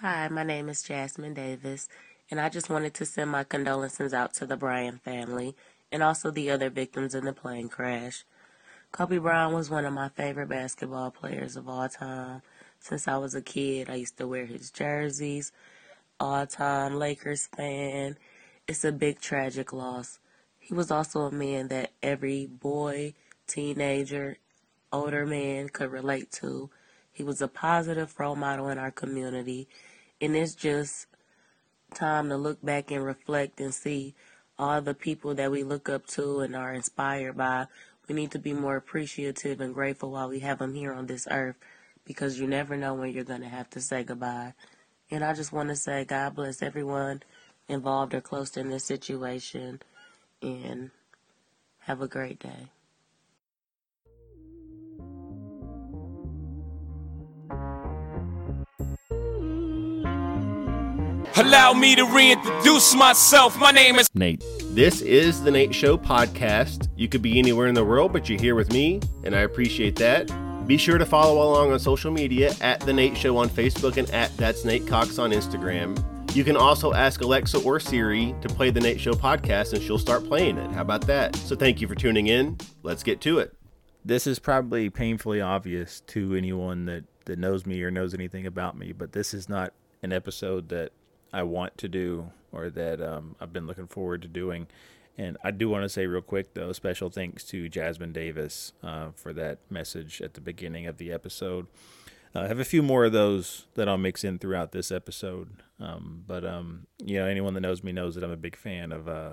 Hi, my name is Jasmine Davis, and I just wanted to send my condolences out to the Bryant family and also the other victims in the plane crash. Kobe Bryant was one of my favorite basketball players of all time. Since I was a kid, I used to wear his jerseys. All time Lakers fan. It's a big tragic loss. He was also a man that every boy, teenager, older man could relate to. He was a positive role model in our community. And it's just time to look back and reflect and see all the people that we look up to and are inspired by. We need to be more appreciative and grateful while we have them here on this earth because you never know when you're going to have to say goodbye. And I just want to say God bless everyone involved or close in this situation and have a great day. Allow me to reintroduce myself. My name is Nate. This is the Nate Show podcast. You could be anywhere in the world, but you're here with me, and I appreciate that. Be sure to follow along on social media at The Nate Show on Facebook and at That's Nate Cox on Instagram. You can also ask Alexa or Siri to play The Nate Show podcast, and she'll start playing it. How about that? So thank you for tuning in. Let's get to it. This is probably painfully obvious to anyone that, that knows me or knows anything about me, but this is not an episode that I want to do or that um, I've been looking forward to doing. And I do want to say real quick though, special thanks to Jasmine Davis uh, for that message at the beginning of the episode. Uh, I have a few more of those that I'll mix in throughout this episode. Um, but um, you know, anyone that knows me knows that I'm a big fan of uh,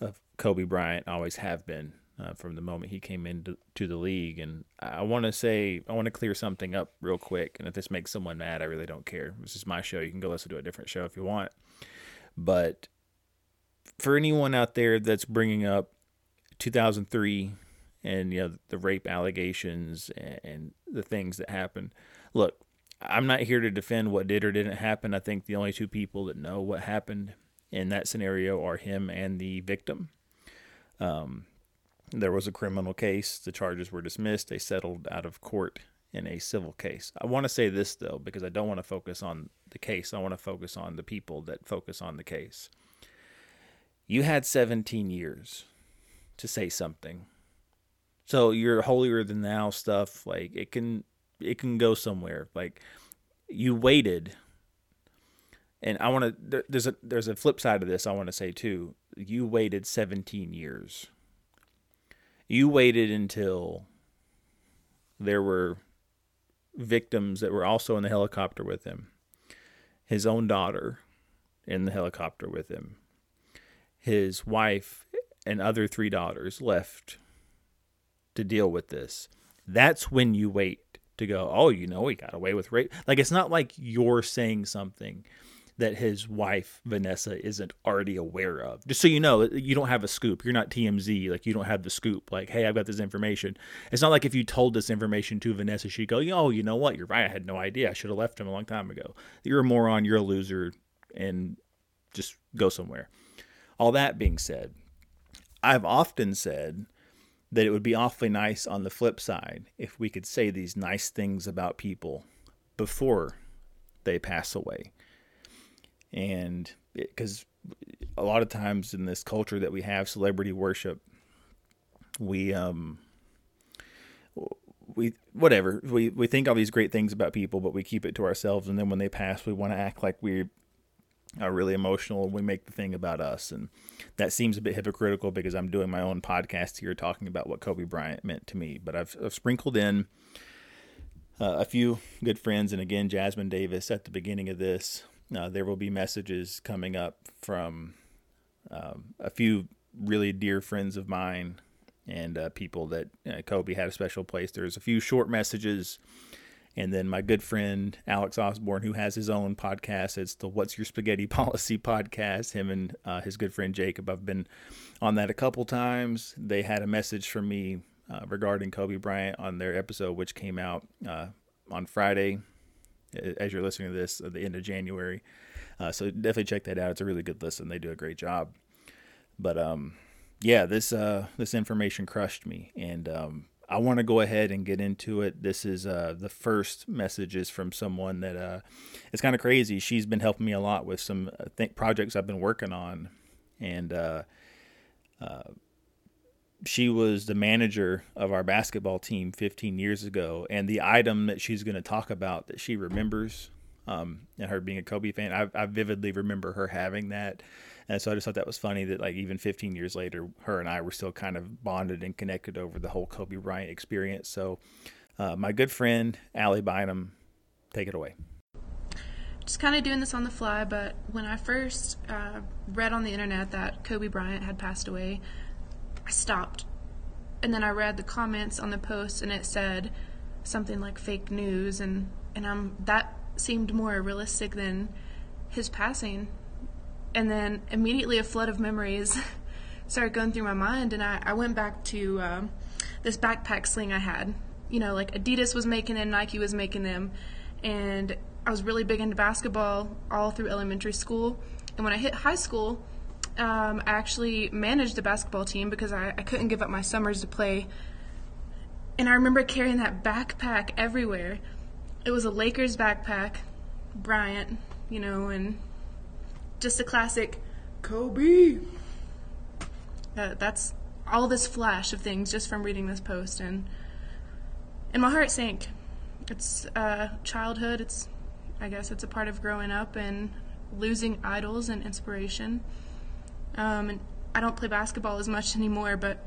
of Kobe Bryant. I Always have been uh, from the moment he came into to the league. And I want to say, I want to clear something up real quick. And if this makes someone mad, I really don't care. This is my show. You can go listen to a different show if you want. But for anyone out there that's bringing up 2003 and you know the rape allegations and, and the things that happened, look, I'm not here to defend what did or didn't happen. I think the only two people that know what happened in that scenario are him and the victim. Um, there was a criminal case. The charges were dismissed. They settled out of court in a civil case. I want to say this, though, because I don't want to focus on the case. I want to focus on the people that focus on the case. You had 17 years to say something. So your holier than thou stuff, like it can it can go somewhere. Like you waited and I want to there's a there's a flip side of this I want to say too. You waited 17 years you waited until there were victims that were also in the helicopter with him, his own daughter in the helicopter with him, his wife and other three daughters left to deal with this. That's when you wait to go, oh, you know, he got away with rape. Like, it's not like you're saying something that his wife Vanessa isn't already aware of. Just so you know, you don't have a scoop. You're not TMZ. Like you don't have the scoop. Like, hey, I've got this information. It's not like if you told this information to Vanessa, she'd go, oh, you know what? You're right. I had no idea. I should have left him a long time ago. You're a moron. You're a loser, and just go somewhere. All that being said, I've often said that it would be awfully nice on the flip side if we could say these nice things about people before they pass away and because a lot of times in this culture that we have celebrity worship we um we whatever we we think all these great things about people but we keep it to ourselves. And then when they pass we want to act like we are really emotional and we make the thing about us. And that seems a bit hypocritical because i'm doing my own podcast here talking about what kobe bryant meant to me. But i've, I've sprinkled in uh, a few good friends. And again jasmine davis at the beginning of this uh, there will be messages coming up from um, a few really dear friends of mine and uh, people that uh, Kobe had a special place. There's a few short messages. And then my good friend Alex Osborne, who has his own podcast, it's the What's Your Spaghetti Policy podcast. Him and uh, his good friend Jacob, I've been on that a couple times. They had a message from me uh, regarding Kobe Bryant on their episode, which came out uh, on Friday as you're listening to this at the end of January. Uh, so definitely check that out. It's a really good listen. They do a great job. But um, yeah, this uh, this information crushed me, and um, I want to go ahead and get into it. This is uh, the first messages from someone that uh, it's kind of crazy. She's been helping me a lot with some uh, th- projects I've been working on, and uh, uh, she was the manager of our basketball team 15 years ago. And the item that she's going to talk about that she remembers, um, and her being a Kobe fan, I, I vividly remember her having that and so I just thought that was funny that like even 15 years later, her and I were still kind of bonded and connected over the whole Kobe Bryant experience. So uh, my good friend Allie Bynum, take it away. Just kind of doing this on the fly, but when I first uh, read on the internet that Kobe Bryant had passed away, I stopped. And then I read the comments on the post, and it said something like fake news, and and um that seemed more realistic than his passing and then immediately a flood of memories started going through my mind, and I, I went back to um, this backpack sling I had. You know, like Adidas was making them, Nike was making them, and I was really big into basketball all through elementary school. And when I hit high school, um, I actually managed the basketball team because I, I couldn't give up my summers to play. And I remember carrying that backpack everywhere. It was a Lakers backpack, Bryant, you know, and just a classic Kobe. Uh, that's all this flash of things just from reading this post, and and my heart sank. It's uh, childhood. It's I guess it's a part of growing up and losing idols and inspiration. Um, and I don't play basketball as much anymore, but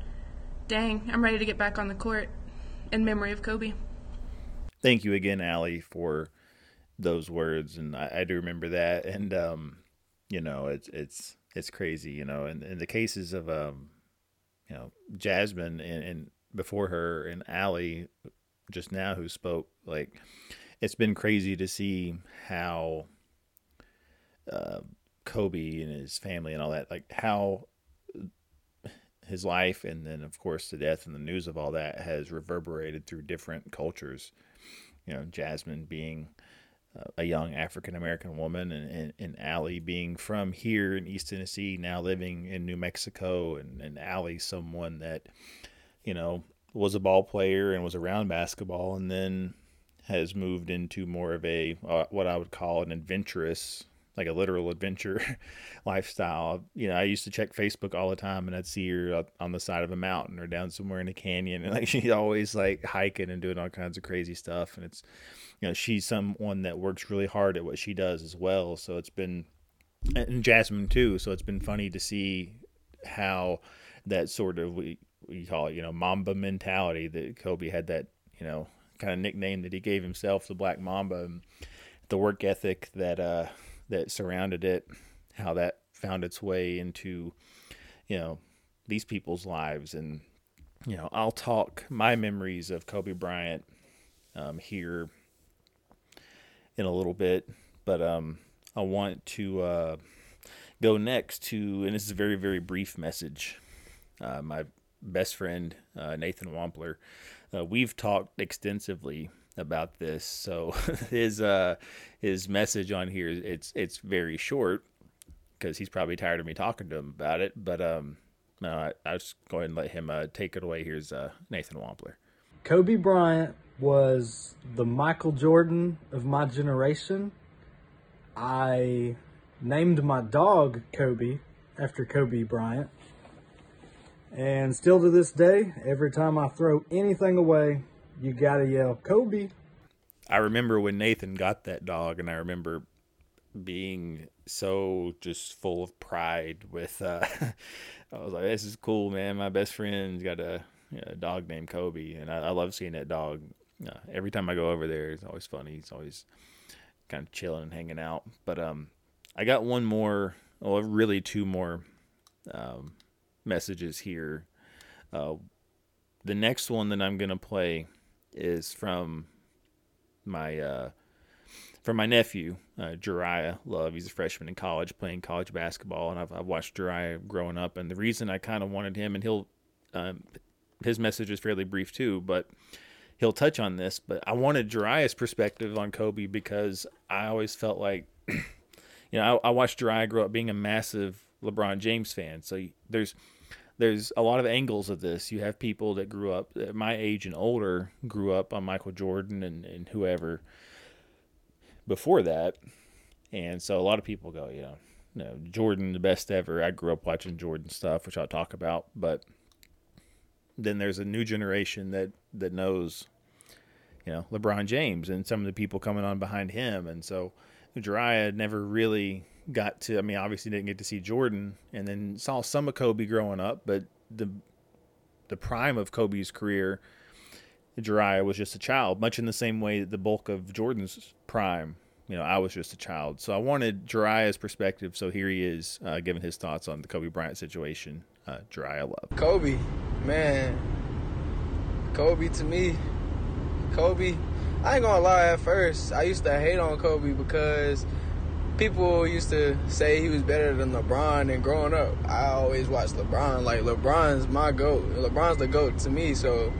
dang, I'm ready to get back on the court in memory of Kobe. Thank you again, Allie, for those words, and I, I do remember that. And um, you know, it's it's it's crazy, you know. And in the cases of um, you know, Jasmine and, and before her and Allie just now who spoke, like it's been crazy to see how uh, Kobe and his family and all that, like how his life and then of course the death and the news of all that has reverberated through different cultures. You know, Jasmine being a young African American woman, and, and, and Allie being from here in East Tennessee, now living in New Mexico, and, and Allie, someone that, you know, was a ball player and was around basketball, and then has moved into more of a uh, what I would call an adventurous, like a literal adventure lifestyle. You know, I used to check Facebook all the time, and I'd see her on the side of a mountain or down somewhere in a canyon, and like she's always like hiking and doing all kinds of crazy stuff, and it's you know she's someone that works really hard at what she does as well. So it's been and Jasmine too. So it's been funny to see how that sort of we we call it you know Mamba mentality that Kobe had that you know kind of nickname that he gave himself, the Black Mamba, and the work ethic that uh that surrounded it, how that found its way into you know these people's lives and you know I'll talk my memories of Kobe Bryant um, here in a little bit, but um, I want to uh, go next to, and this is a very, very brief message. Uh, my best friend, uh, Nathan Wampler, uh, we've talked extensively about this. So his uh, his message on here, it's it's very short because he's probably tired of me talking to him about it. But um, no, I, I was going to let him uh, take it away. Here's uh, Nathan Wampler. Kobe Bryant was the Michael Jordan of my generation. I named my dog Kobe after Kobe Bryant. And still to this day, every time I throw anything away, you gotta yell, Kobe. I remember when Nathan got that dog, and I remember being so just full of pride with, uh, I was like, this is cool, man. My best friend's got a, a dog named Kobe, and I, I love seeing that dog uh, every time I go over there, it's always funny. It's always kind of chilling and hanging out. But um, I got one more, well, really two more um, messages here. Uh, the next one that I'm gonna play is from my uh, from my nephew, uh, Jerriah Love. He's a freshman in college playing college basketball, and I've, I've watched Jariah growing up. And the reason I kind of wanted him, and he'll um, his message is fairly brief too, but he'll touch on this, but I wanted Jerriah's perspective on Kobe because I always felt like, you know, I, I watched Jariah grow up being a massive LeBron James fan. So there's there's a lot of angles of this. You have people that grew up at my age and older grew up on Michael Jordan and, and whoever before that. And so a lot of people go, you know, you know, Jordan the best ever. I grew up watching Jordan stuff, which I'll talk about, but then there's a new generation that that knows you know LeBron James and some of the people coming on behind him, and so Ujiriah never really got to. I mean, obviously didn't get to see Jordan, and then saw some of Kobe growing up, but the the prime of Kobe's career, Ujiriah was just a child, much in the same way that the bulk of Jordan's prime. You know, I was just a child, so I wanted Ujiriah's perspective. So here he is, uh, giving his thoughts on the Kobe Bryant situation. Uh, Ujiriah Love. Kobe, man, Kobe to me, Kobe. I ain't gonna lie. At first, I used to hate on Kobe because people used to say he was better than LeBron. And growing up, I always watched LeBron. Like LeBron's my goat. LeBron's the goat to me. So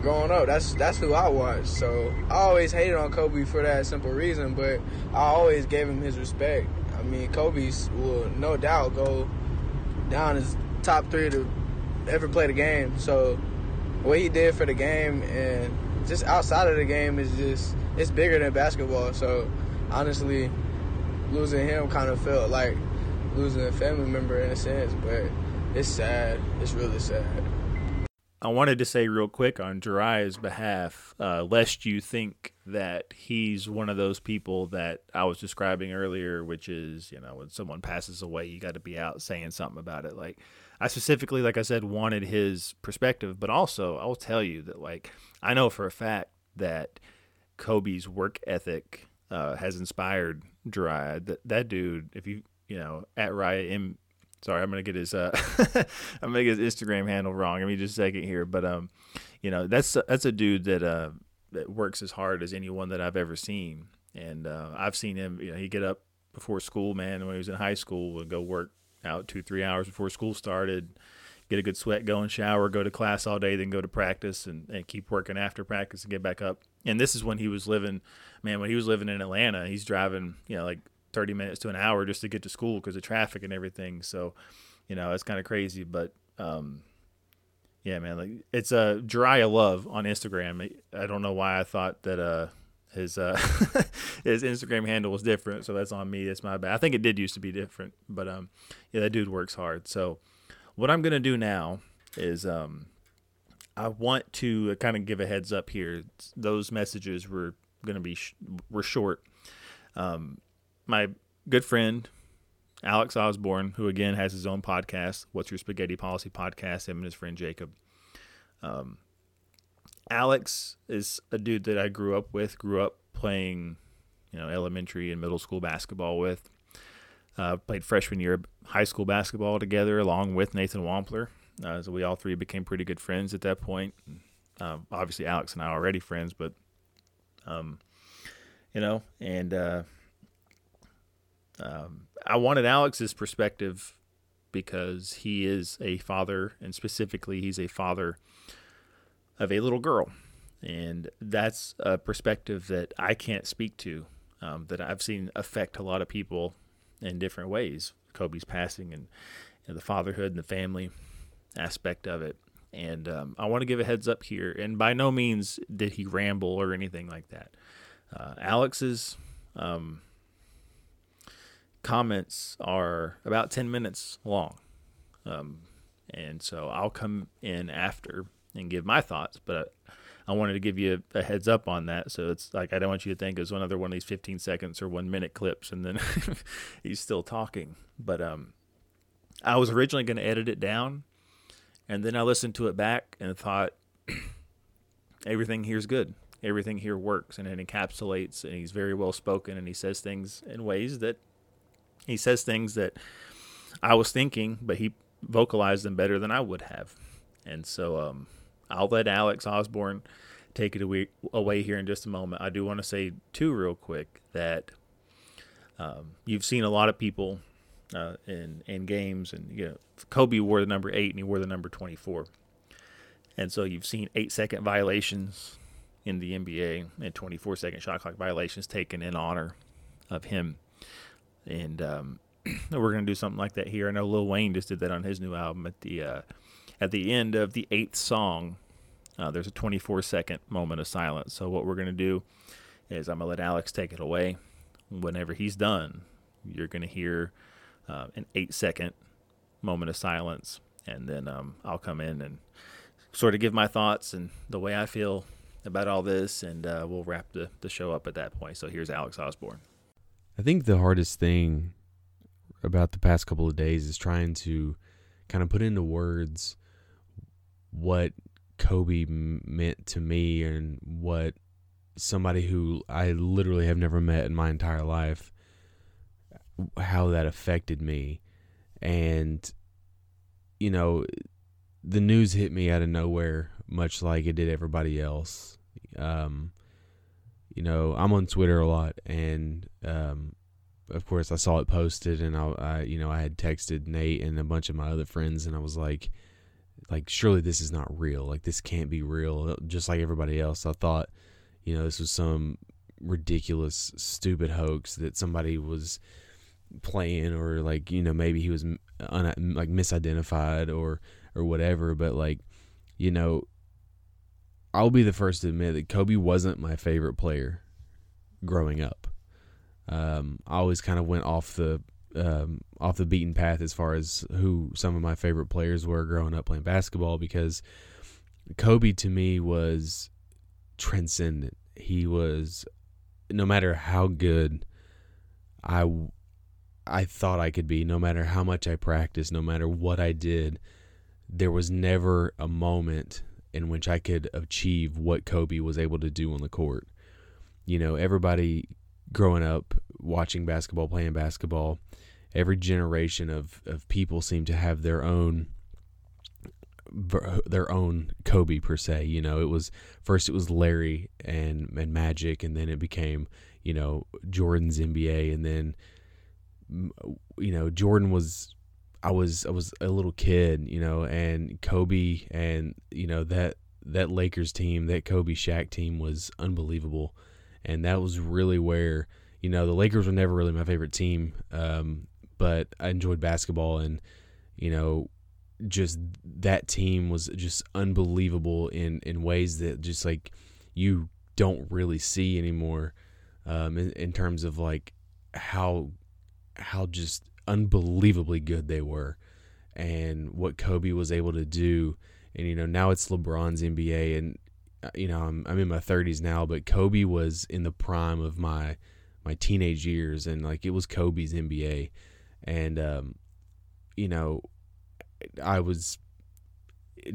growing up, that's that's who I watched. So I always hated on Kobe for that simple reason. But I always gave him his respect. I mean, Kobe's will no doubt go down as top three to ever play the game. So what he did for the game and just outside of the game is just it's bigger than basketball. So honestly, losing him kind of felt like losing a family member in a sense, but it's sad. It's really sad. I wanted to say real quick on Ujiriah's behalf, uh, lest you think that he's one of those people that I was describing earlier, which is, you know, when someone passes away, you got to be out saying something about it. Like, I specifically, like I said, wanted his perspective, but also I'll tell you that, like, I know for a fact that Kobe's work ethic uh, has inspired Ujiriah. That that dude, if you you know at Riot M, sorry, I'm gonna get his uh, I'm gonna get his Instagram handle wrong. Give me just a second here, but um, you know that's that's a dude that uh that works as hard as anyone that I've ever seen, and uh, I've seen him. You know, he get up before school, man. When he was in high school, would go work out two three hours before school started get a good sweat going, shower, go to class all day, then go to practice and, and keep working after practice and get back up. And this is when he was living, man, when he was living in Atlanta, he's driving, you know, like 30 minutes to an hour just to get to school because of traffic and everything. So, you know, it's kind of crazy. But, um, yeah, man, like it's a uh, Ujiriah Love on Instagram. I don't know why I thought that, uh, his uh his Instagram handle was different, so that's on me. That's my bad. I think it did used to be different, but um, yeah, that dude works hard. So what I'm to do now is um, I want to kind of give a heads up here. Those messages were going to be sh- were short. Um, my good friend Alex Osborne, who again has his own podcast, "What's Your Spaghetti Policy?" podcast, him and his friend Jacob. Um, Alex is a dude that I grew up with, grew up playing, you know, elementary and middle school basketball with. Uh, played freshman year high school basketball together along with Nathan Wampler. Uh, so we all three became pretty good friends at that point. Uh, obviously, Alex and I are already friends, but um, you know, and uh, um, I wanted Alex's perspective because he is a father, and specifically, he's a father of a little girl, and that's a perspective that I can't speak to. Um, that I've seen affect a lot of people in different ways. Kobe's passing and know, the fatherhood and the family aspect of it. And um, I want to give a heads up here. And by no means did he ramble or anything like that. Uh, Alex's um, comments are about 10 minutes long. Um, and so I'll come in after and give my thoughts. But I wanted to give you a, a, heads up on that. So it's like I don't want you to think it's another one of these 15 seconds or one minute clips, and then he's still talking. But um, I was originally going to edit it down, and then I listened to it back and thought everything here's good. Everything here works, and it encapsulates, and he's very well spoken, and he says things in ways that he says things that I was thinking, but he vocalized them better than I would have. And so um, I'll let Alex Osborne take it away, away here in just a moment. I do want to say, too, real quick, that um, you've seen a lot of people uh, in in games, and you know, Kobe wore the number eight and he wore the number 24. And so you've seen eight second violations in the NBA and 24 second shot clock violations taken in honor of him. And um, we're gonna do something like that here. I know Lil Wayne just did that on his new album at the uh, at the end of the eighth song. Uh, there's a 24 second moment of silence. So what we're gonna do is I'm gonna let Alex take it away. Whenever he's done, you're gonna hear uh, an eight second moment of silence, and then um, I'll come in and sort of give my thoughts and the way I feel about all this, and uh, we'll wrap the, the show up at that point. So here's Alex Osborne. I think the hardest thing about the past couple of days is trying to kind of put into words what Kobe meant to me and what somebody who I literally have never met in my entire life how that affected me. And you know the news hit me out of nowhere much like it did everybody else. Um you know i'm on twitter a lot and um of course i saw it posted and I, I you know i had texted nate and a bunch of my other friends and i was like like surely this is not real. Like this can't be real. Just like everybody else i thought you know this was some ridiculous stupid hoax that somebody was playing or like you know maybe he was un- like misidentified or or whatever but like you know I'll be the first to admit that Kobe wasn't my favorite player growing up. Um, I always kind of went off the um, off the beaten path as far as who some of my favorite players were growing up playing basketball because Kobe to me was transcendent. He was no matter how good I I thought I could be, no matter how much I practiced, no matter what I did, there was never a moment in which I could achieve what Kobe was able to do on the court. You know, everybody growing up watching basketball, playing basketball, every generation of, of people seem to have their own their own Kobe per se. You know, it was first it was Larry and and Magic, and then it became you know Jordan's NBA, and then you know, Jordan was I was I was a little kid, you know, and Kobe and you know that that Lakers team, that Kobe Shaq team was unbelievable, and that was really where you know the Lakers were never really my favorite team, um, but I enjoyed basketball and you know just that team was just unbelievable in in ways that just like you don't really see anymore um, in, in terms of like how how just unbelievably good they were and what Kobe was able to do. And, you know, now it's LeBron's NBA. And, uh, you know, I'm, I'm in my 30s now, but Kobe was in the prime of my my teenage years and like it was Kobe's NBA and um you know I was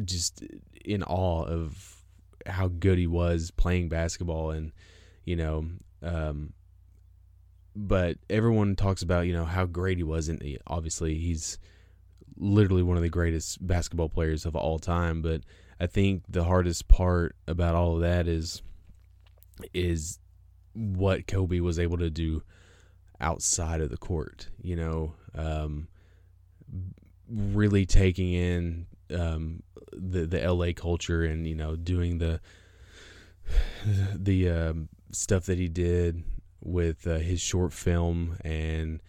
just in awe of how good he was playing basketball and you know um but everyone talks about you know how great he was and obviously he's literally one of the greatest basketball players of all time but i think the hardest part about all of that is is what kobe was able to do outside of the court you know um, really taking in um, the the la culture and you know doing the the um, stuff that he did with uh, his short film and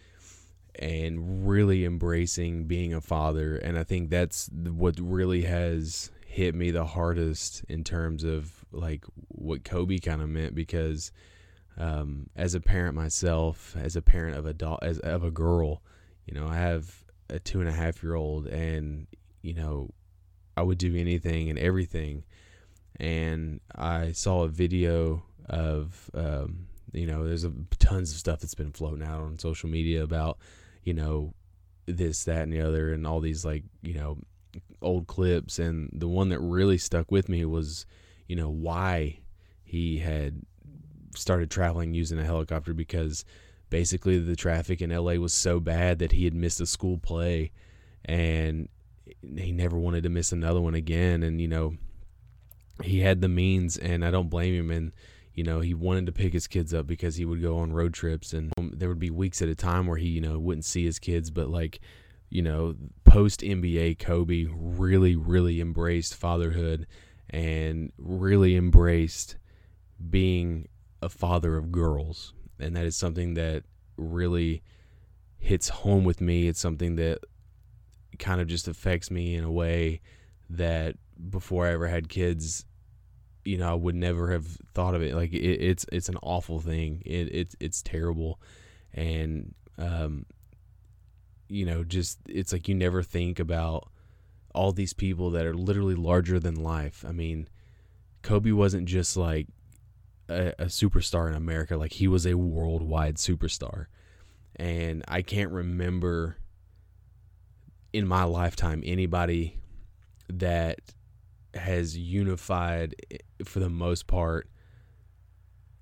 and really embracing being a father. And i think that's what really has hit me the hardest in terms of like what kobe kind of meant because um, as a parent myself as a parent of a do- as of a girl you know i have a two and a half year old and you know i would do anything and everything. And i saw a video of um, you know, there's a, tons of stuff that's been floating out on social media about, you know, this, that, and the other, and all these like, you know, old clips. And the one that really stuck with me was, you know, why he had started traveling using a helicopter because basically the traffic in LA was so bad that he had missed a school play and he never wanted to miss another one again. And, you know, he had the means, and I don't blame him. And, you know he wanted to pick his kids up because he would go on road trips and um, there would be weeks at a time where he you know wouldn't see his kids but like you know post NBA Kobe really really embraced fatherhood and really embraced being a father of girls and that is something that really hits home with me. It's something that kind of just affects me in a way that before I ever had kids, you know, I would never have thought of it. Like it, it's it's an awful thing. It it's it's terrible, and um, you know, just it's like you never think about all these people that are literally larger than life. I mean, Kobe wasn't just like a, a superstar in America; like he was a worldwide superstar, and I can't remember in my lifetime anybody that has unified eh, for the most part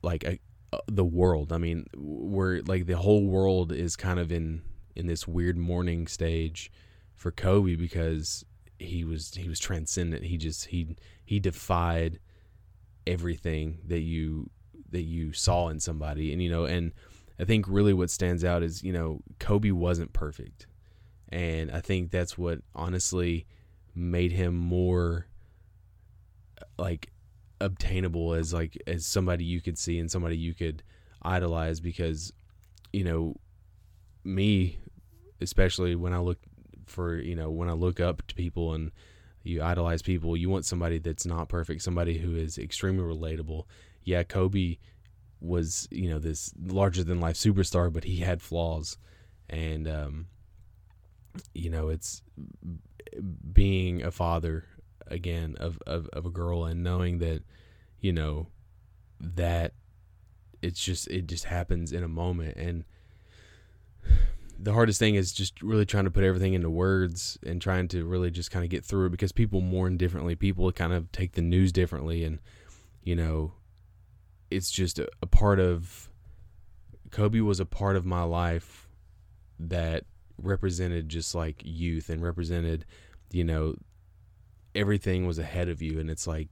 like a, uh, the world. I mean, we're like the whole world is kind of in in this weird mourning stage for Kobe because he was he was transcendent. He just he he defied everything that you that you saw in somebody. And you know, and I think really what stands out is, you know, Kobe wasn't perfect. And I think that's what honestly made him more like obtainable as like as somebody you could see and somebody you could idolize because you know me especially when I look for you know when I look up to people and you idolize people you want somebody that's not perfect somebody who is extremely relatable. Yeah Kobe was you know this larger than life superstar but he had flaws. And um you know it's being a father again of, of, of a girl and knowing that you know that it's just it just happens in a moment. And the hardest thing is just really trying to put everything into words and trying to really just kind of get through it because people mourn differently. People kind of take the news differently and you know it's just a, a part of kobe was a part of my life that represented just like youth and represented you know everything was ahead of you and it's like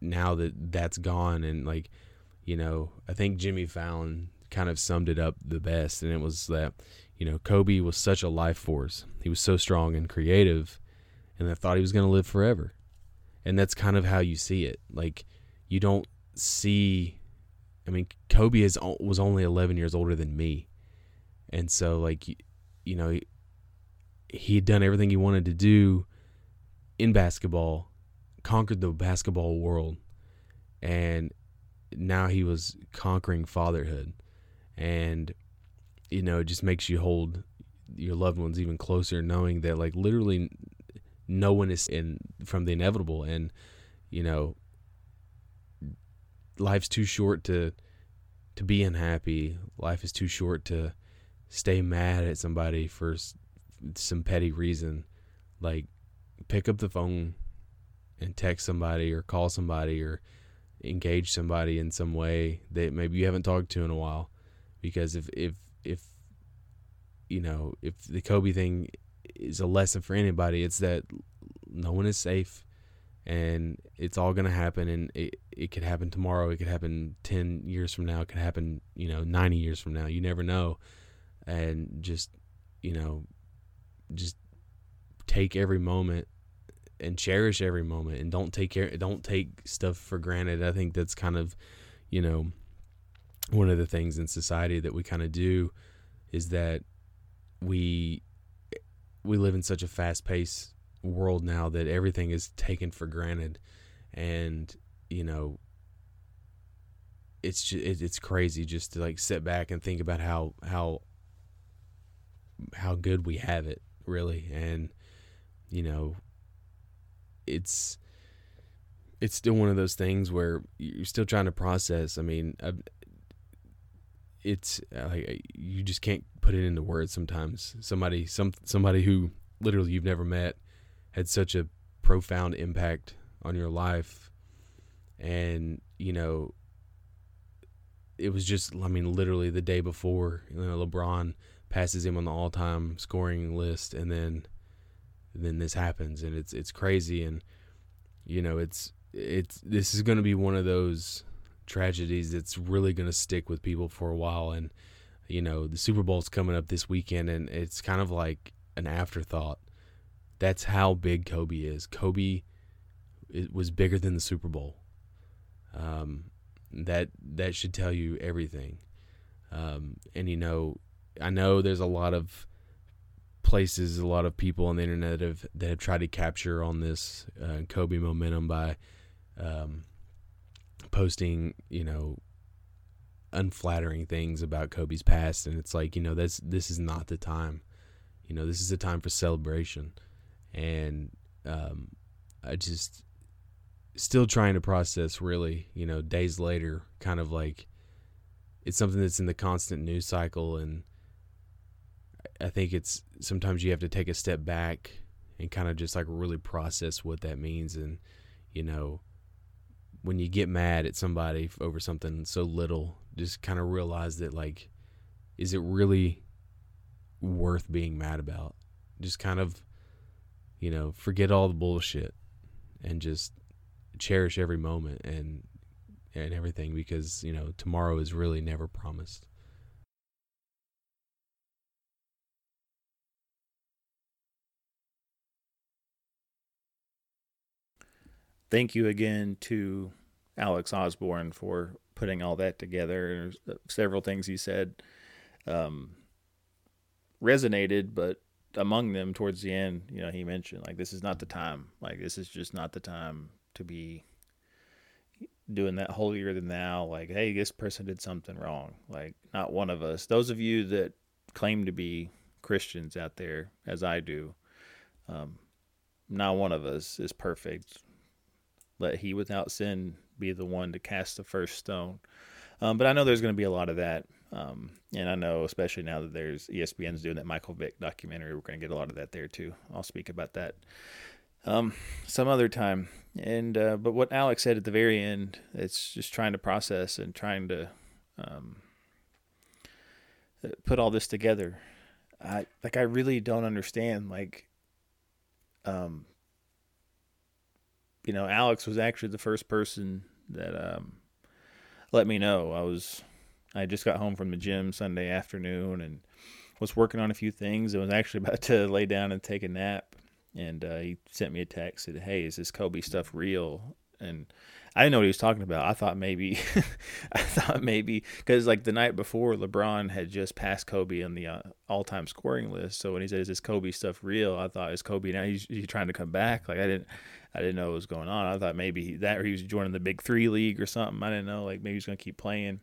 now that that's gone and like you know i think jimmy fallon kind of summed it up the best and it was that you know kobe was such a life force. He was so strong and creative and i thought he was going to live forever. And that's kind of how you see it. Like you don't see i mean kobe is was only 11 years older than me. And so like you know he had done everything he wanted to do in basketball, conquered the basketball world, and now he was conquering fatherhood. And, you know, it just makes you hold your loved ones even closer, knowing that, like, literally no one is in from the inevitable. And, you know, life's too short to to be unhappy. Life is too short to stay mad at somebody for some petty reason. Like pick up the phone and text somebody or call somebody or engage somebody in some way that maybe you haven't talked to in a while. Because if if if you know if the Kobe thing is a lesson for anybody it's that no one is safe and it's all going to happen and it, it could happen tomorrow it could happen 10 years from now it could happen you know 90 years from now you never know. And just you know just take every moment and cherish every moment and don't take care don't take stuff for granted. I think that's kind of, you know, one of the things in society that we kind of do is that we we live in such a fast-paced world now that everything is taken for granted and you know it's just, it's crazy just to like sit back and think about how how how good we have it really and you know it's it's still one of those things where you're still trying to process. I mean, it's uh, like uh, you just can't put it into words. Sometimes somebody, some somebody who literally you've never met, had such a profound impact on your life, and you know, it was just. I mean, literally the day before, you know, LeBron passes him on the all-time scoring list, and then then this happens and it's it's crazy and you know it's it's this is going to be one of those tragedies that's really going to stick with people for a while and you know the Super Bowl's coming up this weekend and it's kind of like an afterthought. That's how big Kobe is. Kobe it was bigger than the Super Bowl. Um, that that should tell you everything. Um, and you know I know there's a lot of places, a lot of people on the internet have that have tried to capture on this uh, Kobe momentum by um, posting, you know, unflattering things about Kobe's past, and it's like you know that's this is not the time. You know, this is the time for celebration, and um, I just still trying to process really, you know, days later, kind of like it's something that's in the constant news cycle and I think it's sometimes you have to take a step back and kind of just like really process what that means and you know when you get mad at somebody over something so little just kind of realize that like is it really worth being mad about? Just kind of you know forget all the bullshit and just cherish every moment and and everything because you know tomorrow is really never promised thank you again to Alex Osborne for putting all that together. There's several things he said um, resonated, but among them, towards the end, you know, he mentioned like this is not the time. Like this is just not the time to be doing that holier than thou. Like, hey, this person did something wrong. Like, not one of us. Those of you that claim to be Christians out there, as I do, um, not one of us is perfect. Let he without sin be the one to cast the first stone. Um, but I know there's going to be a lot of that. Um, and I know, especially now that there's ESPN's doing that Michael Vick documentary, we're going to get a lot of that there too. I'll speak about that um, some other time. And uh, but what Alex said at the very end, it's just trying to process and trying to um, put all this together. I like I really don't understand like um you know Alex was actually the first person that um let me know. I was I just got home from the gym Sunday afternoon and was working on a few things and was actually about to lay down and take a nap and uh, he sent me a text said, "Hey, is this Kobe stuff real?" And I didn't know what he was talking about. I thought maybe, I thought maybe because like the night before, LeBron had just passed Kobe on the uh, all-time scoring list. So when he said, "Is this Kobe stuff real?" I thought, "Is Kobe now? He's, he's trying to come back?" Like I didn't, I didn't know what was going on. I thought maybe that or he was joining the Big Three league or something. I didn't know. Like maybe he's gonna keep playing,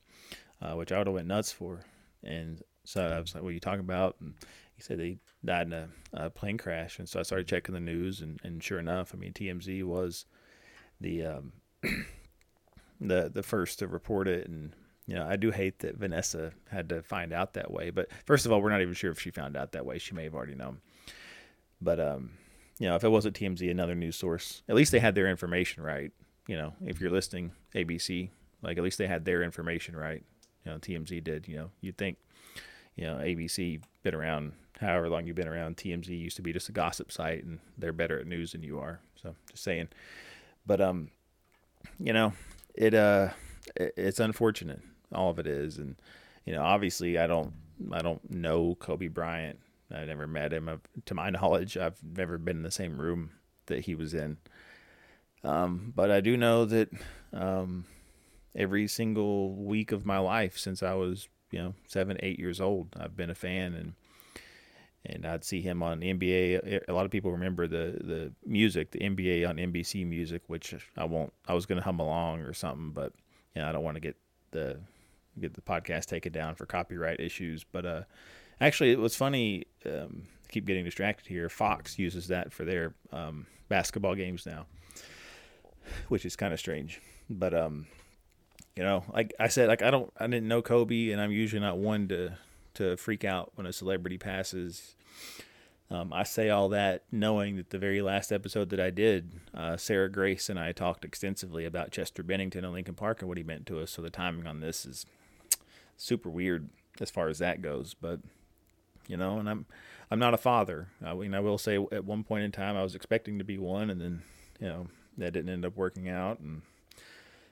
uh, which I would have went nuts for. And so I was like, "What are you talking about?" And he said he died in a, a, plane crash, and so I started checking the news, and, and sure enough, I mean TMZ was the um, the the first to report it, and you know I do hate that Vanessa had to find out that way. But first of all, we're not even sure if she found out that way. She may have already known. But um, you know, if it wasn't TMZ, another news source, at least they had their information right. You know, if you're listening ABC, like at least they had their information right. You know, TMZ did. You know, you'd think, you know, ABC been around however long you've been around. TMZ used to be just a gossip site, and they're better at news than you are. So just saying. But um, you know, it uh, it, it's unfortunate. All of it is, and you know, obviously, I don't, I don't know Kobe Bryant. I never met him. I've, to my knowledge, I've never been in the same room that he was in. Um, but I do know that um, every single week of my life since I was, you know, seven, eight years old, I've been a fan, and and I'd see him on NBA. A lot of people remember the the music, the NBA on NBC music, which I won't. I was going to hum along or something, but you know, I don't want to get the get the podcast taken down for copyright issues. But uh, actually, it was funny. Um, keep getting distracted here. Fox uses that for their um, basketball games now, which is kind of strange. But um, you know, like I said, like I don't, I didn't know Kobe, and I'm usually not one to to freak out when a celebrity passes. Um, I say all that knowing that the very last episode that I did, uh, Sarah Grace and I talked extensively about Chester Bennington and Linkin Park and what he meant to us. So the timing on this is super weird as far as that goes. But you know, and I'm I'm not a father. I mean, I will say at one point in time I was expecting to be one, and then you know that didn't end up working out, and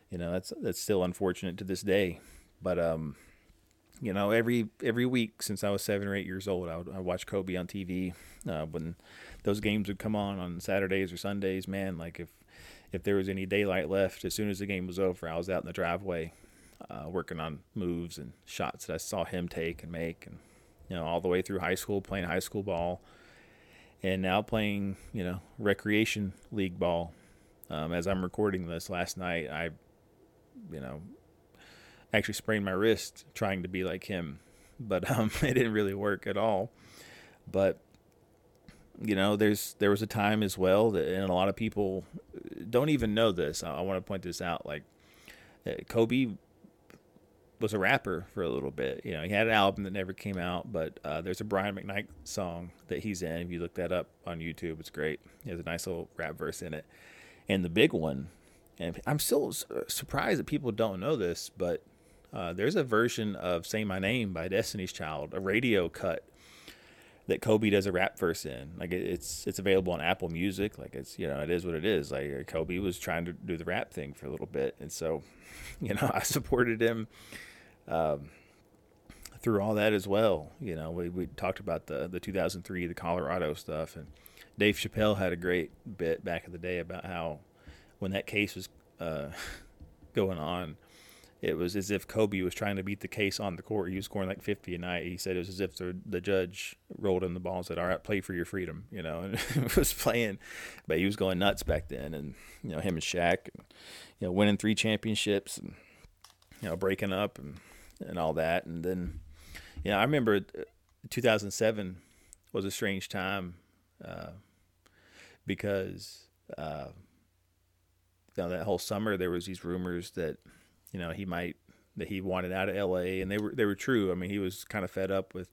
you know that's that's still unfortunate to this day. But um, you know, every every week since I was seven or eight years old, I would I watch Kobe on TV uh, when those games would come on on Saturdays or Sundays. Man, like if if there was any daylight left, as soon as the game was over, I was out in the driveway uh, working on moves and shots that I saw him take and make, and you know, all the way through high school, playing high school ball, and now playing, you know, recreation league ball. Um, as I'm recording this last night, I, you know, actually sprained my wrist trying to be like him, but um, it didn't really work at all. But you know, there's there was a time as well that, and a lot of people don't even know this. I, I want to point this out. Like uh, Kobe was a rapper for a little bit. You know, he had an album that never came out, but uh, there's a Brian McKnight song that he's in. If you look that up on YouTube, it's great. He has a nice little rap verse in it. And the big one, and I'm still uh, surprised that people don't know this, but uh, there's a version of "Say My Name" by Destiny's Child, a radio cut that Kobe does a rap verse in. Like it's it's available on Apple Music. Like it's you know it is what it is. Like Kobe was trying to do the rap thing for a little bit, and so you know I supported him um, through all that as well. You know, we, we talked about the the 2003 the Colorado stuff, and Dave Chappelle had a great bit back in the day about how when that case was uh, going on, it was as if Kobe was trying to beat the case on the court. He was scoring like 50 a night. He said it was as if the, the judge rolled in the ball and said, "All right, play for your freedom," you know, and was playing, but he was going nuts back then. And you know, him and Shaq, you know, winning three championships and you know, breaking up and and all that. And then, you know, I remember uh, 2007 was a strange time uh, because, uh, you know, that whole summer there was these rumors that, you know, he might that he wanted out of LA, and they were they were true. I mean, he was kind of fed up with.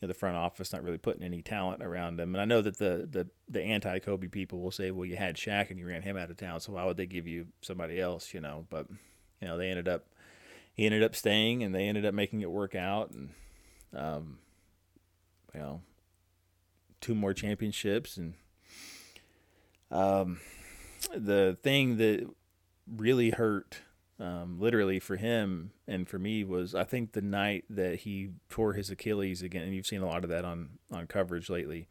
You know, the front office not really putting any talent around him, and I know that the the, the anti Kobe people will say, "Well, you had Shaq and you ran him out of town, so why would they give you somebody else?" You know, but you know they ended up he ended up staying, and they ended up making it work out, and um, you know, two more championships, and um, the thing that really hurt, um, literally for him and for me was I think the night that he tore his Achilles again, and you've seen a lot of that on on coverage lately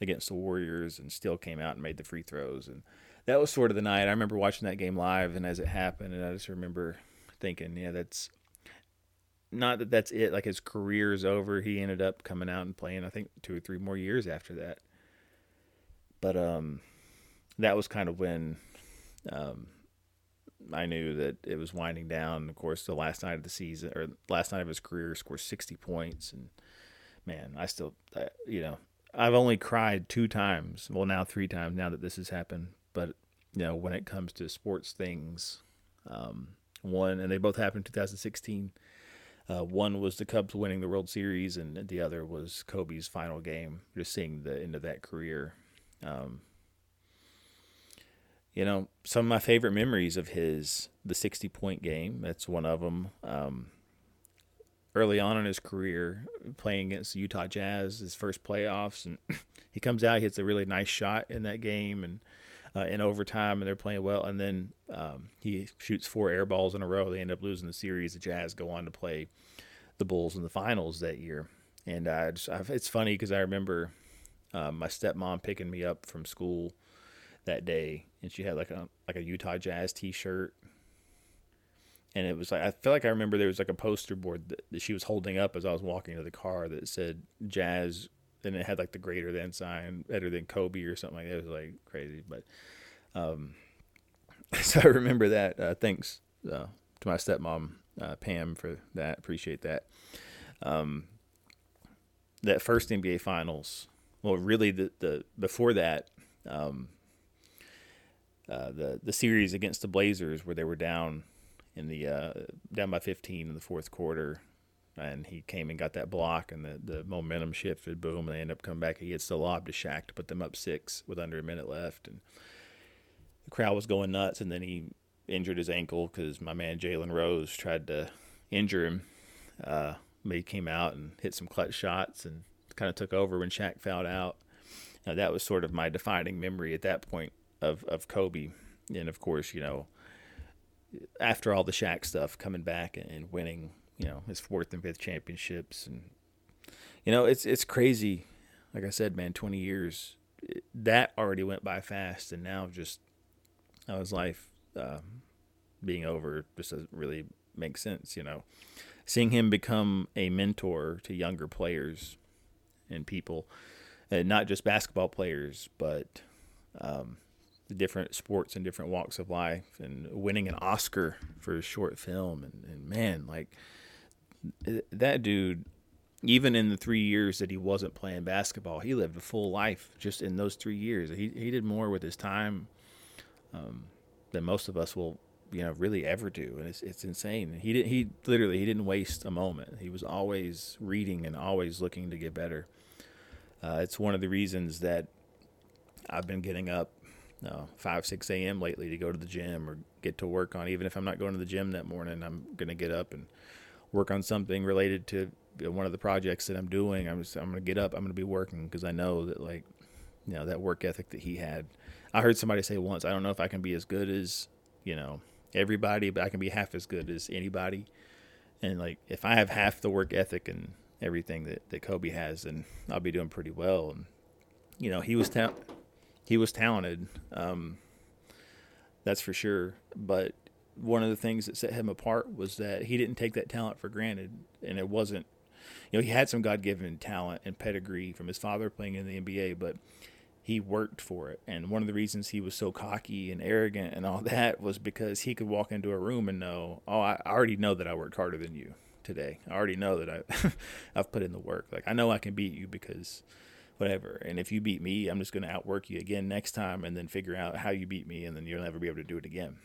against the Warriors, and still came out and made the free throws, and that was sort of the night. I remember watching that game live, and as it happened, and I just remember thinking, yeah, that's not that that's it. Like his career is over. He ended up coming out and playing, I think, two or three more years after that. But um, that was kind of when um, I knew that it was winding down. Of course, the last night of the season or last night of his career, scored sixty points, and man, I still, I, you know, I've only cried two times. Well, now three times now that this has happened. But you know, when it comes to sports things, um, one, and they both happened in 2016. Uh, one was the Cubs winning the World Series, and the other was Kobe's final game. Just seeing the end of that career. Um, you know, some of my favorite memories of his the 60 point game. That's one of them. Um, early on in his career, playing against Utah Jazz, his first playoffs, and he comes out, he hits a really nice shot in that game, and uh, in overtime, and they're playing well. And then um, he shoots four air balls in a row. They end up losing the series. The Jazz go on to play the Bulls in the finals that year. And I just, I, it's funny because I remember um, my stepmom picking me up from school that day, and she had like a like a Utah Jazz T-shirt. And it was like I feel like I remember there was like a poster board that, that she was holding up as I was walking to the car that said Jazz and it had like the greater than sign, better than Kobe or something like that. It was like crazy, but um, so I remember that. Uh, thanks uh, to my stepmom uh, Pam for that. Appreciate that. Um, that first NBA Finals. Well, really, the the before that, um, uh, the the series against the Blazers where they were down in the uh, down by 15 in the fourth quarter and he came and got that block, and the, the momentum shifted. Boom, and they end up coming back. He gets the lob to Shaq to put them up six with under a minute left, and the crowd was going nuts. And then he injured his ankle because my man Jalen Rose tried to injure him. Uh, but he came out and hit some clutch shots and kind of took over when Shaq fouled out. Now, that was sort of my defining memory at that point of of Kobe, and of course, you know, after all the Shaq stuff, coming back and winning you know his fourth and fifth championships, and you know it's it's crazy. Like I said, man, twenty years that already went by fast, and now just how his life um, being over just doesn't really make sense, you know. seeing him become a mentor to younger players and people, and not just basketball players, but um, the different sports and different walks of life, and winning an Oscar for a short film, and, and man, like that dude even in the three years that he wasn't playing basketball, he lived a full life just in those three years. He he did more with his time um, than most of us will, you know, really ever do, and it's it's insane. He did he literally he didn't waste a moment. He was always reading and always looking to get better. Uh, it's one of the reasons that I've been getting up uh, five six a.m. lately to go to the gym or get to work on. Even if I'm not going to the gym that morning, I'm gonna get up and work on something related to one of the projects that I'm doing. I'm just, I'm gonna get up. I'm gonna be working because I know that like you know that work ethic that he had. I heard somebody say once, I don't know if I can be as good as you know everybody, but I can be half as good as anybody. And like if I have half the work ethic and everything that, that Kobe has, then I'll be doing pretty well. And you know he was ta- he was talented, um, that's for sure. But one of the things that set him apart was that he didn't take that talent for granted, and it wasn't you know, he had some God given talent and pedigree from his father playing in the NBA, but he worked for it. And one of the reasons he was so cocky and arrogant and all that was because he could walk into a room and know, oh, I already know that I worked harder than you today. I already know that I, I've put in the work. Like I know I can beat you because whatever. And if you beat me, I'm just going to outwork you again next time and then figure out how you beat me and then you'll never be able to do it again.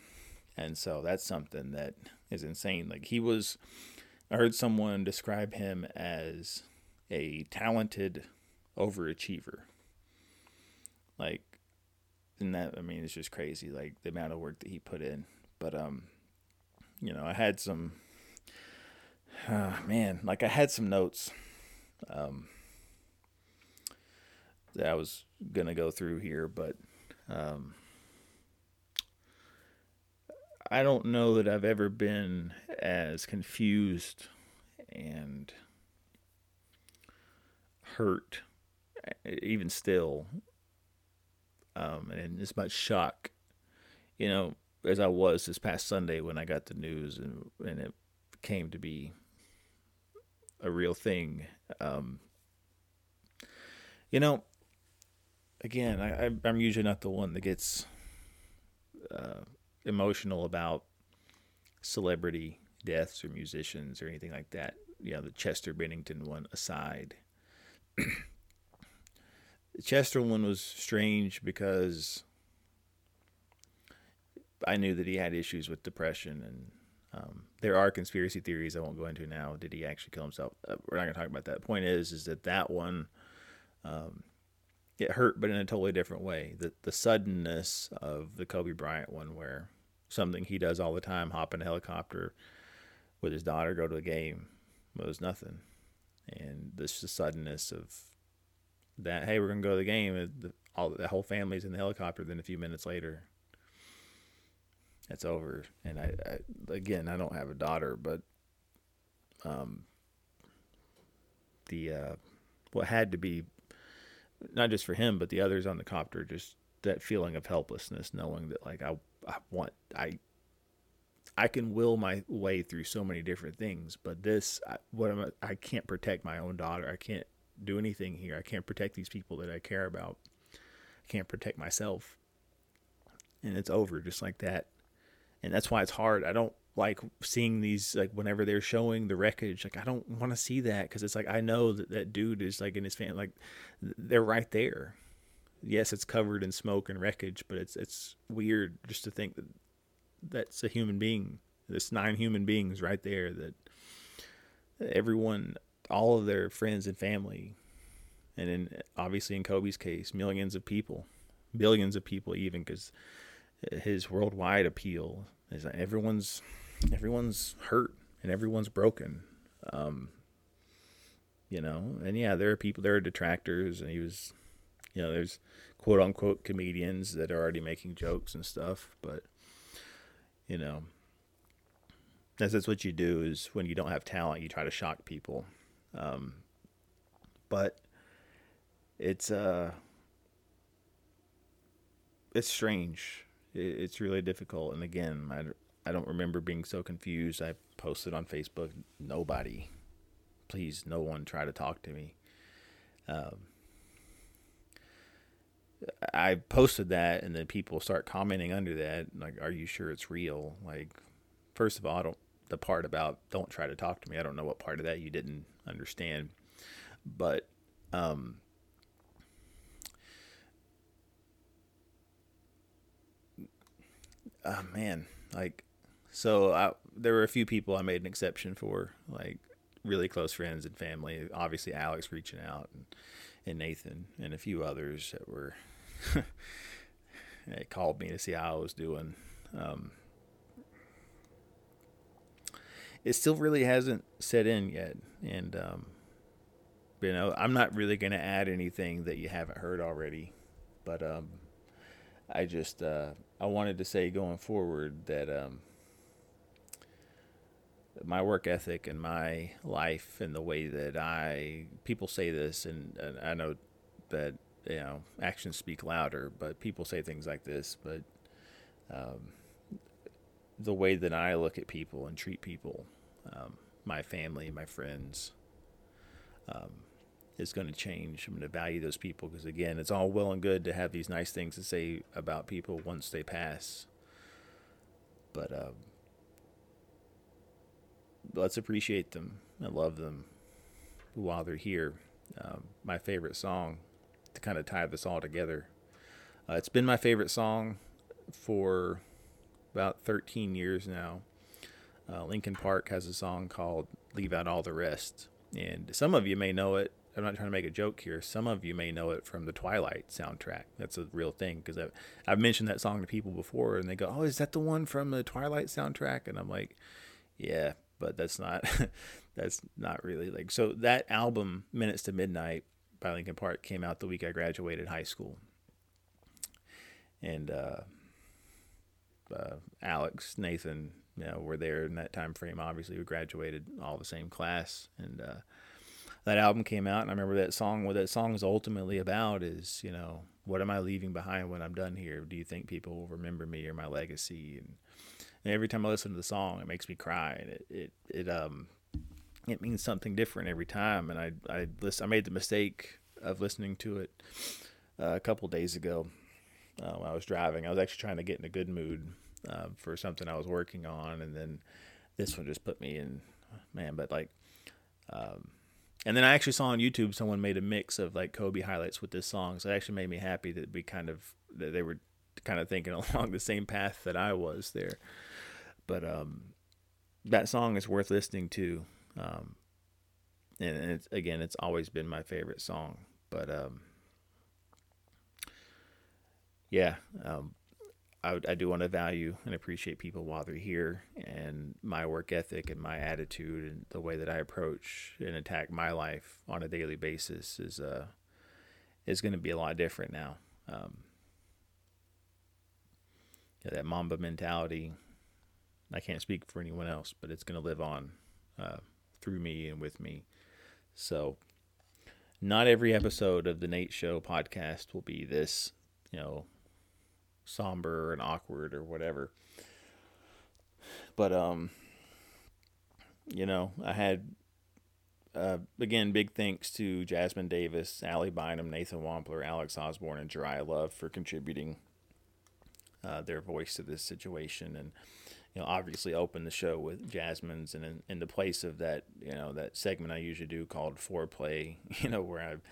And so that's something that is insane. Like he was I heard someone describe him as a talented overachiever. Like, and that, I mean, it's just crazy, like the amount of work that he put in. But, um, you know, I had some, uh, man, like I had some notes, um, that I was to go through here, but, um, I don't know that I've ever been as confused and hurt, even still, um, and as much shock, you know, as I was this past Sunday when I got the news and and it came to be a real thing. Um, you know, again, I, I'm usually not the one that gets. Uh, emotional about celebrity deaths or musicians or anything like that. You know, the Chester Bennington one aside. the Chester one was strange because I knew that he had issues with depression and um, there are conspiracy theories I won't go into now. Did he actually kill himself? Uh, we're not going to talk about that. The point is, is that that one, um, it hurt, but in a totally different way. The the suddenness of the Kobe Bryant one, where something he does all the time, hop in a helicopter with his daughter, go to a game, was nothing. And this the suddenness of that. Hey, we're gonna go to the game. The, all the whole family's in the helicopter. Then a few minutes later, it's over. And I, I again, I don't have a daughter, but um, the uh, what had to be not just for him, but the others on the copter, just that feeling of helplessness, knowing that like I I want I I can will my way through so many different things, but this I, what am I, I can't protect my own daughter. I can't do anything here. I can't protect these people that I care about. I can't protect myself. And it's over just like that. And that's why it's hard. I don't like seeing these like whenever they're showing the wreckage like i don't want to see that because it's like i know that that dude is like in his family like they're right there yes, it's covered in smoke and wreckage, but it's it's weird just to think that that's a human being. This nine human beings right there that everyone, all of their friends and family, and in obviously in Kobe's case, millions of people, billions of people, even because his worldwide appeal is that everyone's everyone's hurt and everyone's broken. Um, you know, and yeah, there are people, there are detractors, and he was you know, there's quote unquote comedians that are already making jokes and stuff, but you know, that's, that's what you do is when you don't have talent, you try to shock people. Um, but it's uh, it's strange. It, it's really difficult, and again, I I don't remember being so confused. I posted on Facebook, nobody, please, no one try to talk to me. Um, I posted that, and then people start commenting under that, like, "Are you sure it's real?" Like, first of all, I don't the part about don't try to talk to me. I don't know what part of that you didn't understand, but um, oh man, like so I, there were a few people I made an exception for, like really close friends and family. Obviously, Alex reaching out and, and Nathan and a few others that were they called me to see how I was doing. Um, it still really hasn't set in yet, and um, you know I'm not really going to add anything that you haven't heard already, but um, I just uh, I wanted to say going forward that um, my work ethic and my life and the way that I people say this and, and I know that you know actions speak louder, but people say things like this, but um, the way that I look at people and treat people, um, my family, my friends, um, is going to change. I'm going to value those people because, again, it's all well and good to have these nice things to say about people once they pass. But um, let's appreciate them and love them while they're here. Um, my favorite song to kind of tie this all together. Uh, it's been my favorite song for about 13 years now. Uh, Linkin Park has a song called Leave Out All the Rest. And some of you may know it. I'm not trying to make a joke here. Some of you may know it from the Twilight soundtrack. That's a real thing because I've, I've mentioned that song to people before and they go, Oh, is that the one from the Twilight soundtrack? And I'm like, Yeah, but that's not that's not really like so that album minutes to midnight by linkin park came out the week i graduated high school. And uh, uh, alex nathan you know were there in that time frame obviously we graduated all the same class. And uh, that album came out and i remember that song what that song is ultimately about is you know what am i leaving behind when i'm done here? Do you think people will remember me or my legacy? And and every time I listen to the song, it makes me cry, and it it it um it means something different every time. And I I listen, I made the mistake of listening to it uh, a couple days ago uh, when I was driving. I was actually trying to get in a good mood uh, for something I was working on, and then this one just put me in man. But like, um, and then I actually saw on YouTube someone made a mix of like Kobe highlights with this song, so it actually made me happy that we kind of that they were kind of thinking along the same path that I was there. But um, that song is worth listening to. Um, and, it's, again, it's always been my favorite song. But um, yeah, um, I, I do want to value and appreciate people while they're here, and my work ethic and my attitude and the way that I approach and attack my life on a daily basis is uh is going to be a lot different now. Um, yeah, that Mamba mentality I can't speak for anyone else, but it's going to live on uh, through me and with me. So, not every episode of the Nate Show podcast will be this, you know, somber and awkward or whatever. But um, you know, I had uh, again big thanks to Jasmine Davis, Allie Bynum, Nathan Wampler, Alex Osborne, and Jerriah Love for contributing uh, their voice to this situation and you know, obviously open the show with Jasmine's, and in, in the place of that, you know, that segment I usually do called foreplay, you know, where I've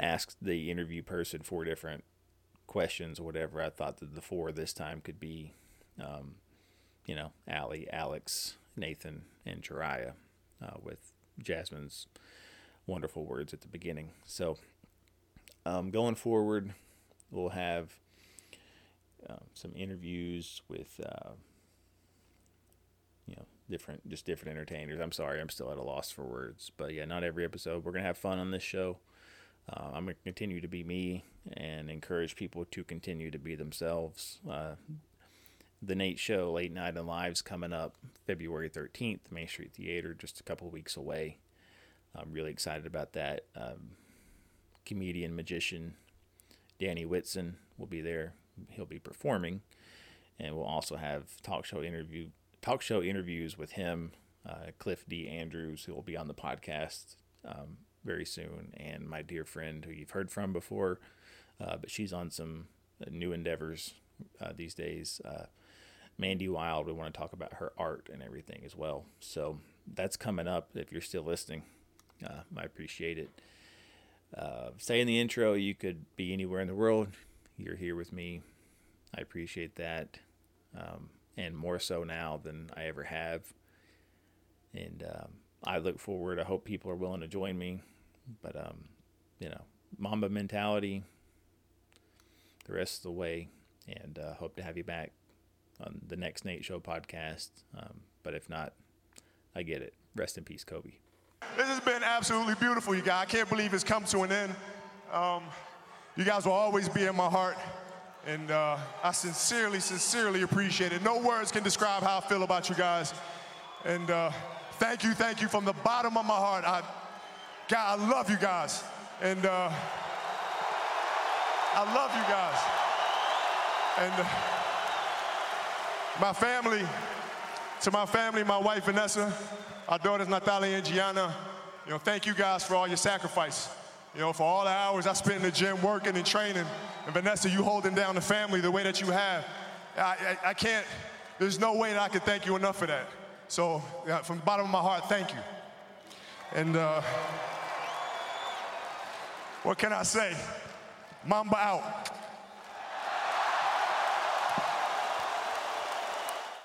asked the interview person four different questions or whatever. I thought that the four this time could be, um, you know, Allie, Alex, Nathan, and Jerriah, uh, with Jasmine's wonderful words at the beginning. So, um, going forward, we'll have uh, some interviews with. Uh, you know, different, just different entertainers. I'm sorry, I'm still at a loss for words, but yeah, not every episode. We're gonna have fun on this show. Uh, I'm gonna continue to be me and encourage people to continue to be themselves. Uh, the Nate Show Late Night and Lives coming up February 13th, Main Street Theater, just a couple weeks away. I'm really excited about that. Um, comedian, magician Danny Whitson will be there. He'll be performing, and we'll also have talk show interview talk show interviews with him, uh, Cliff D. Andrews, who will be on the podcast um, very soon, and my dear friend who you've heard from before, uh, but she's on some new endeavors uh, these days. Uh, Mandy Wild, we want to talk about her art and everything as well. So that's coming up if you're still listening. Uh, I appreciate it. Uh, say in the intro, you could be anywhere in the world. You're here with me. I appreciate that. Um, and more so now than I ever have. And um, I look forward. I hope people are willing to join me. But, um, you know, Mamba mentality the rest of the way. And uh, hope to have you back on the next Nate Show podcast. Um, but if not, I get it. Rest in peace, Kobe. This has been absolutely beautiful, you guys. I can't believe it's come to an end. You guys will always be in my heart. And uh, I sincerely, sincerely appreciate it. No words can describe how I feel about you guys. And uh, thank you, thank you from the bottom of my heart. I, God, I love you guys. And uh, I love you guys. And uh, my family, to my family, my wife Vanessa, our daughters Natalia and Gianna, you know, thank you guys for all your sacrifice. You know, for all the hours I spent in the gym working and training. And Vanessa, you holding down the family the way that you have. I, I, I can't, there's no way that I can thank you enough for that. So, yeah, from the bottom of my heart, thank you. And uh, what can I say? Mamba out.